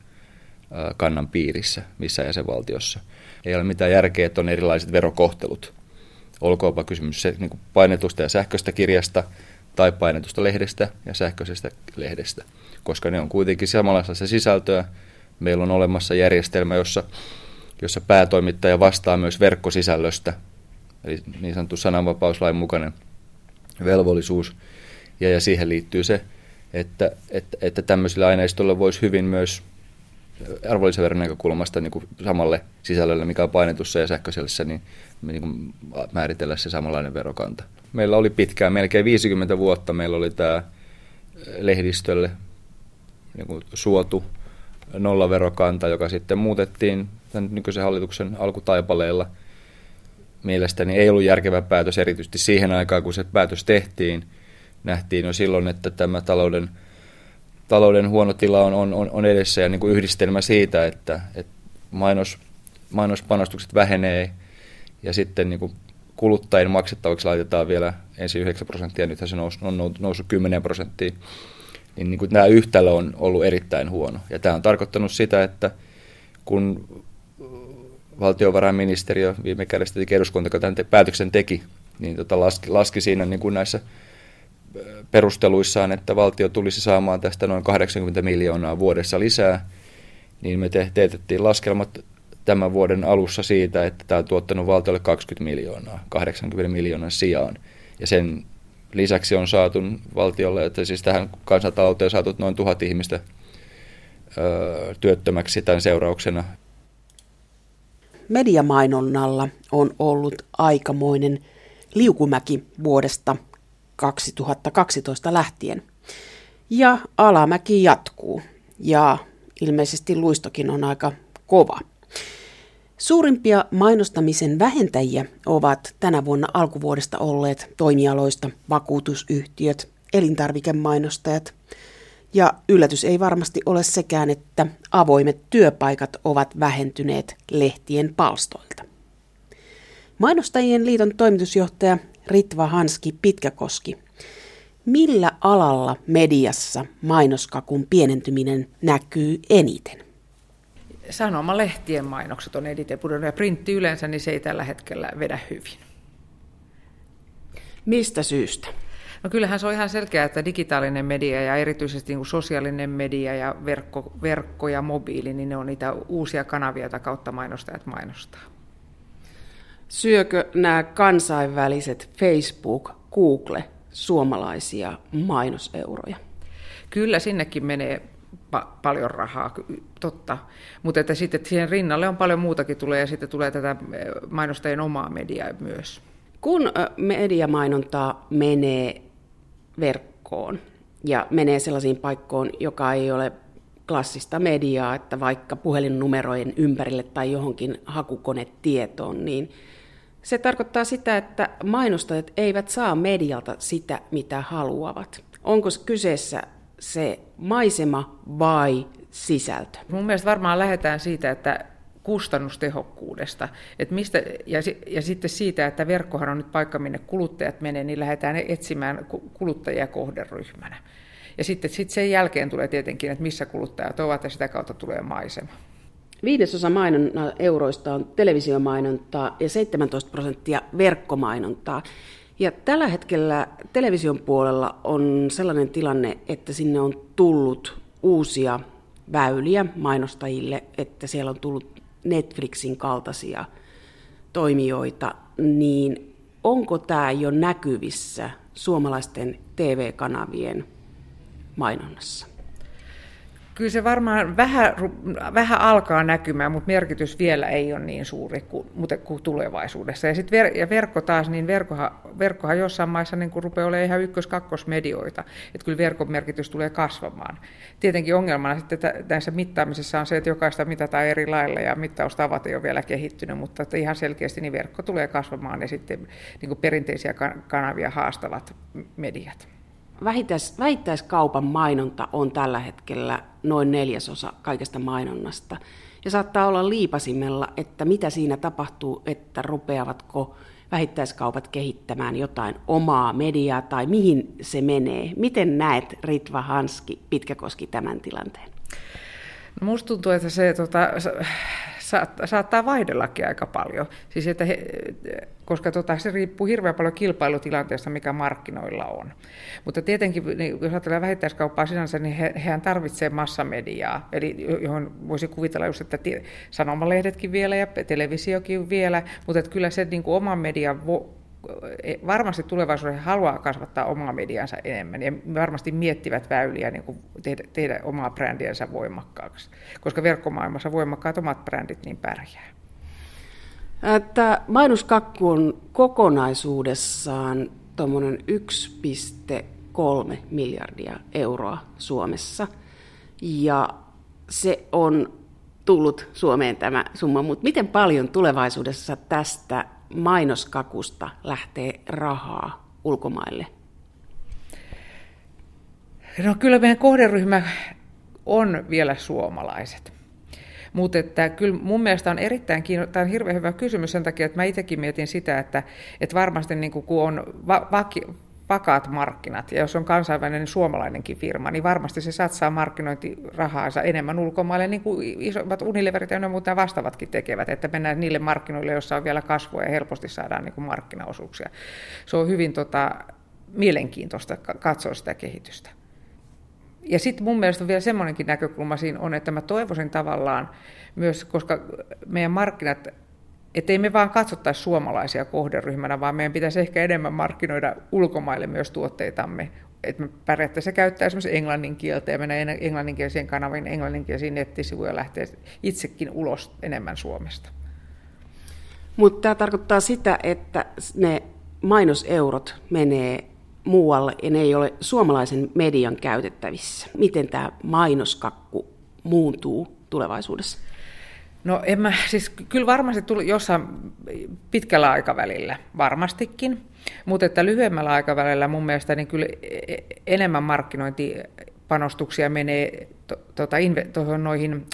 kannan piirissä missä jäsenvaltiossa. Ei ole mitään järkeä, että on erilaiset verokohtelut. Olkoonpa kysymys se, niin kuin painetusta ja sähköistä kirjasta tai painetusta lehdestä ja sähköisestä lehdestä, koska ne on kuitenkin samanlaista sisältöä. Meillä on olemassa järjestelmä, jossa, jossa päätoimittaja vastaa myös verkkosisällöstä, eli niin sanottu sananvapauslain mukainen velvollisuus. Ja, ja siihen liittyy se, että, että, että tämmöisillä aineistoilla voisi hyvin myös arvonlisäveron näkökulmasta niin kuin samalle sisällölle, mikä on painetussa ja sähköisessä, niin, niin kuin määritellä se samanlainen verokanta. Meillä oli pitkään, melkein 50 vuotta, meillä oli tämä lehdistölle niin kuin suotu nollaverokanta, joka sitten muutettiin tämän nykyisen hallituksen alkutaipaleella. Mielestäni ei ollut järkevä päätös erityisesti siihen aikaan, kun se päätös tehtiin. Nähtiin jo silloin, että tämä talouden – talouden huono tila on, on, on edessä ja niin kuin yhdistelmä siitä, että, että mainos, mainospanostukset vähenee ja sitten niin kuin kuluttajien maksettavaksi laitetaan vielä ensin 9 prosenttia, nythän se nous, on noussut 10 prosenttia, niin, niin kuin tämä yhtälö on ollut erittäin huono. Ja tämä on tarkoittanut sitä, että kun valtiovarainministeriö viime kädessä eduskunta, joka tämän te- päätöksen teki, niin tota laski, laski siinä niin kuin näissä perusteluissaan, että valtio tulisi saamaan tästä noin 80 miljoonaa vuodessa lisää, niin me teetettiin laskelmat tämän vuoden alussa siitä, että tämä on tuottanut valtiolle 20 miljoonaa, 80 miljoonan sijaan. Ja sen lisäksi on saatu valtiolle, että siis tähän kansantalouteen saatu noin tuhat ihmistä ö, työttömäksi tämän seurauksena. Mediamainonnalla on ollut aikamoinen liukumäki vuodesta 2012 lähtien. Ja alamäki jatkuu ja ilmeisesti luistokin on aika kova. Suurimpia mainostamisen vähentäjiä ovat tänä vuonna alkuvuodesta olleet toimialoista vakuutusyhtiöt, elintarvikemainostajat. Ja yllätys ei varmasti ole sekään, että avoimet työpaikat ovat vähentyneet lehtien palstoilta. Mainostajien liiton toimitusjohtaja Ritva Hanski Pitkäkoski. Millä alalla mediassa mainoskakun pienentyminen näkyy eniten? Sanomalehtien mainokset on eniten pudonnut ja printti yleensä, niin se ei tällä hetkellä vedä hyvin. Mistä syystä? No kyllähän se on ihan selkeää, että digitaalinen media ja erityisesti niin sosiaalinen media ja verkko, verkko ja mobiili, niin ne on niitä uusia kanavia, joita kautta mainostajat mainostaa. Syökö nämä kansainväliset Facebook, Google suomalaisia mainoseuroja? Kyllä sinnekin menee pa- paljon rahaa, totta. Mutta että sitten siihen rinnalle on paljon muutakin tulee ja sitten tulee tätä mainostajien omaa mediaa myös. Kun mediamainontaa menee verkkoon ja menee sellaisiin paikkoon, joka ei ole klassista mediaa, että vaikka puhelinnumerojen ympärille tai johonkin hakukonetietoon, niin se tarkoittaa sitä, että mainostajat eivät saa medialta sitä, mitä haluavat. Onko kyseessä se maisema vai sisältö? Mun mielestä varmaan lähdetään siitä, että kustannustehokkuudesta. että mistä, ja, ja sitten siitä, että verkkohan on nyt paikka, minne kuluttajat menee, niin lähdetään etsimään kuluttajia kohderyhmänä. Ja sitten sit sen jälkeen tulee tietenkin, että missä kuluttajat ovat, ja sitä kautta tulee maisema. Viidesosa mainonnan euroista on televisiomainontaa ja 17 prosenttia verkkomainontaa. Ja tällä hetkellä television puolella on sellainen tilanne, että sinne on tullut uusia väyliä mainostajille, että siellä on tullut Netflixin kaltaisia toimijoita, niin onko tämä jo näkyvissä suomalaisten TV-kanavien mainonnassa? Kyllä se varmaan vähän, vähän alkaa näkymään, mutta merkitys vielä ei ole niin suuri kuin, kuin tulevaisuudessa. Ja, sitten ver, ja verkko taas, niin verkkohan, verkkohan jossain maissa niin kuin rupeaa olemaan ihan ykkös-kakkosmedioita, että kyllä verkon merkitys tulee kasvamaan. Tietenkin ongelmana sitten näissä mittaamisessa on se, että jokaista mitataan eri lailla ja mittaustavat ei ole vielä kehittynyt, mutta että ihan selkeästi niin verkko tulee kasvamaan ja sitten niin kuin perinteisiä kanavia haastavat mediat vähittäis, vähittäiskaupan mainonta on tällä hetkellä noin neljäsosa kaikesta mainonnasta. Ja saattaa olla liipasimella, että mitä siinä tapahtuu, että rupeavatko vähittäiskaupat kehittämään jotain omaa mediaa tai mihin se menee. Miten näet Ritva Hanski Pitkäkoski tämän tilanteen? No musta tuntuu, että se tota, saattaa, saattaa vaihdellakin aika paljon. Siis että he, koska tota, se riippuu hirveän paljon kilpailutilanteesta, mikä markkinoilla on. Mutta tietenkin, niin, jos ajatellaan vähittäiskauppaa sinänsä, niin he, hehän tarvitsee massamediaa, eli johon voisi kuvitella just, että sanomalehdetkin vielä ja televisiokin vielä, mutta että kyllä se niin kuin oman median vo, varmasti tulevaisuudessa haluaa kasvattaa omaa mediansa enemmän ja varmasti miettivät väyliä niin kuin tehdä, tehdä omaa brändiänsä voimakkaaksi, koska verkkomaailmassa voimakkaat omat brändit niin pärjää. Tämä mainoskakku on kokonaisuudessaan tuommoinen 1,3 miljardia euroa Suomessa. Ja se on tullut Suomeen tämä summa, mutta miten paljon tulevaisuudessa tästä mainoskakusta lähtee rahaa ulkomaille? No kyllä meidän kohderyhmä on vielä suomalaiset. Mutta että kyllä mun mielestä on erittäin kiinno... tämä on hirveän hyvä kysymys sen takia, että mä itsekin mietin sitä, että, että varmasti niin kun on va- vaki, vakaat markkinat, ja jos on kansainvälinen suomalainenkin firma, niin varmasti se satsaa markkinointirahaansa enemmän ulkomaille, niin kuin isommat Unileverit ja muuten vastaavatkin tekevät, että mennään niille markkinoille, joissa on vielä kasvua ja helposti saadaan niin kuin markkinaosuuksia. Se on hyvin tota, mielenkiintoista katsoa sitä kehitystä. Ja sitten mun mielestä vielä semmoinenkin näkökulma siinä on, että mä toivoisin tavallaan myös, koska meidän markkinat että ei me vaan katsottaisi suomalaisia kohderyhmänä, vaan meidän pitäisi ehkä enemmän markkinoida ulkomaille myös tuotteitamme. Että me periaatteessa käyttää esimerkiksi englannin kieltä ja mennä englanninkielisiin kanaviin, englanninkielisiin nettisivuja ja lähteä itsekin ulos enemmän Suomesta. Mutta tämä tarkoittaa sitä, että ne mainoseurot menee muualle ja ne ei ole suomalaisen median käytettävissä. Miten tämä mainoskakku muuntuu tulevaisuudessa? No en mä, siis kyllä varmasti tuli jossain pitkällä aikavälillä, varmastikin, mutta että lyhyemmällä aikavälillä mun mielestä niin kyllä e, e, enemmän markkinointipanostuksia menee to, tota, inve, noihin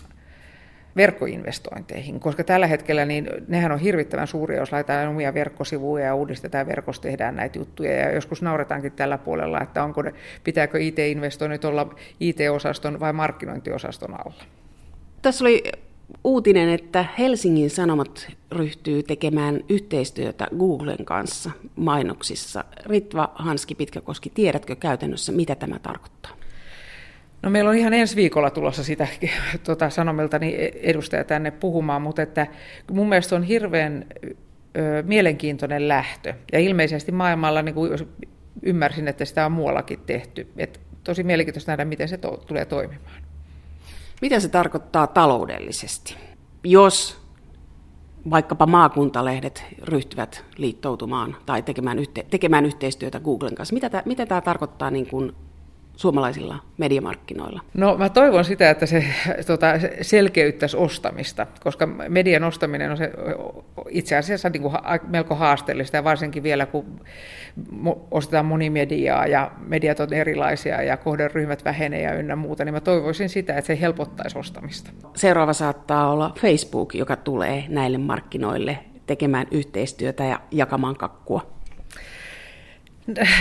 verkkoinvestointeihin, koska tällä hetkellä niin nehän on hirvittävän suuria, jos laitetaan omia verkkosivuja ja uudistetaan verkossa, tehdään näitä juttuja ja joskus nauretaankin tällä puolella, että onko ne, pitääkö IT-investoinnit olla IT-osaston vai markkinointiosaston alla. Tässä oli uutinen, että Helsingin Sanomat ryhtyy tekemään yhteistyötä Googlen kanssa mainoksissa. Ritva Hanski Pitkäkoski, tiedätkö käytännössä, mitä tämä tarkoittaa? No meillä on ihan ensi viikolla tulossa sitä tuota, Sanomilta edustaja tänne puhumaan, mutta että mun mielestä on hirveän ö, mielenkiintoinen lähtö. Ja ilmeisesti maailmalla niin kuin ymmärsin, että sitä on muuallakin tehty. Et tosi mielenkiintoista nähdä, miten se to, tulee toimimaan. Mitä se tarkoittaa taloudellisesti, jos vaikkapa maakuntalehdet ryhtyvät liittoutumaan tai tekemään, yhte, tekemään yhteistyötä Googlen kanssa? Mitä tämä, mitä tämä tarkoittaa niin kuin suomalaisilla mediamarkkinoilla? No mä toivon sitä, että se tota, selkeyttäisi ostamista, koska median ostaminen on se, itse asiassa niin kuin melko haasteellista ja varsinkin vielä kun ostetaan monimediaa ja mediat on erilaisia ja kohderyhmät vähenee ja ynnä muuta, niin mä toivoisin sitä, että se helpottaisi ostamista. Seuraava saattaa olla Facebook, joka tulee näille markkinoille tekemään yhteistyötä ja jakamaan kakkua.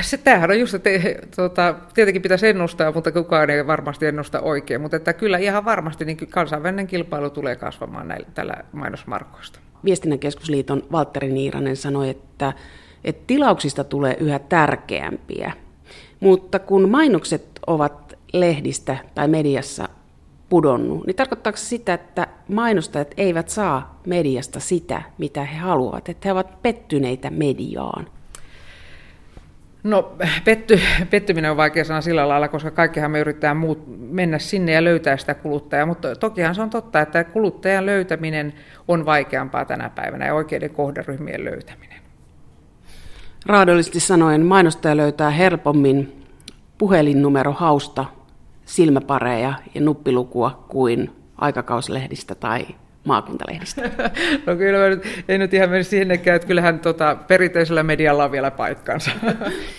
Se, tämähän on just, että tuota, tietenkin pitäisi ennustaa, mutta kukaan ei varmasti ennusta oikein. Mutta että kyllä ihan varmasti niin kansainvälinen kilpailu tulee kasvamaan näillä, tällä mainosmarkkoista. Viestinnän keskusliiton Valtteri Niiranen sanoi, että, että tilauksista tulee yhä tärkeämpiä. Mutta kun mainokset ovat lehdistä tai mediassa pudonnut, niin tarkoittaako se sitä, että mainostajat eivät saa mediasta sitä, mitä he haluavat, että he ovat pettyneitä mediaan? No petty, pettyminen on vaikea sanoa sillä lailla, koska kaikkihan me yritetään muut, mennä sinne ja löytää sitä kuluttajaa, mutta tokihan se on totta, että kuluttajan löytäminen on vaikeampaa tänä päivänä ja oikeiden kohderyhmien löytäminen. Raadollisesti sanoen mainostaja löytää helpommin puhelinnumero hausta, silmäpareja ja nuppilukua kuin aikakauslehdistä tai maakuntalehdistä? No kyllä mä nyt, ei nyt ihan mene siihenkään, että kyllähän tota, perinteisellä medialla on vielä paikkansa.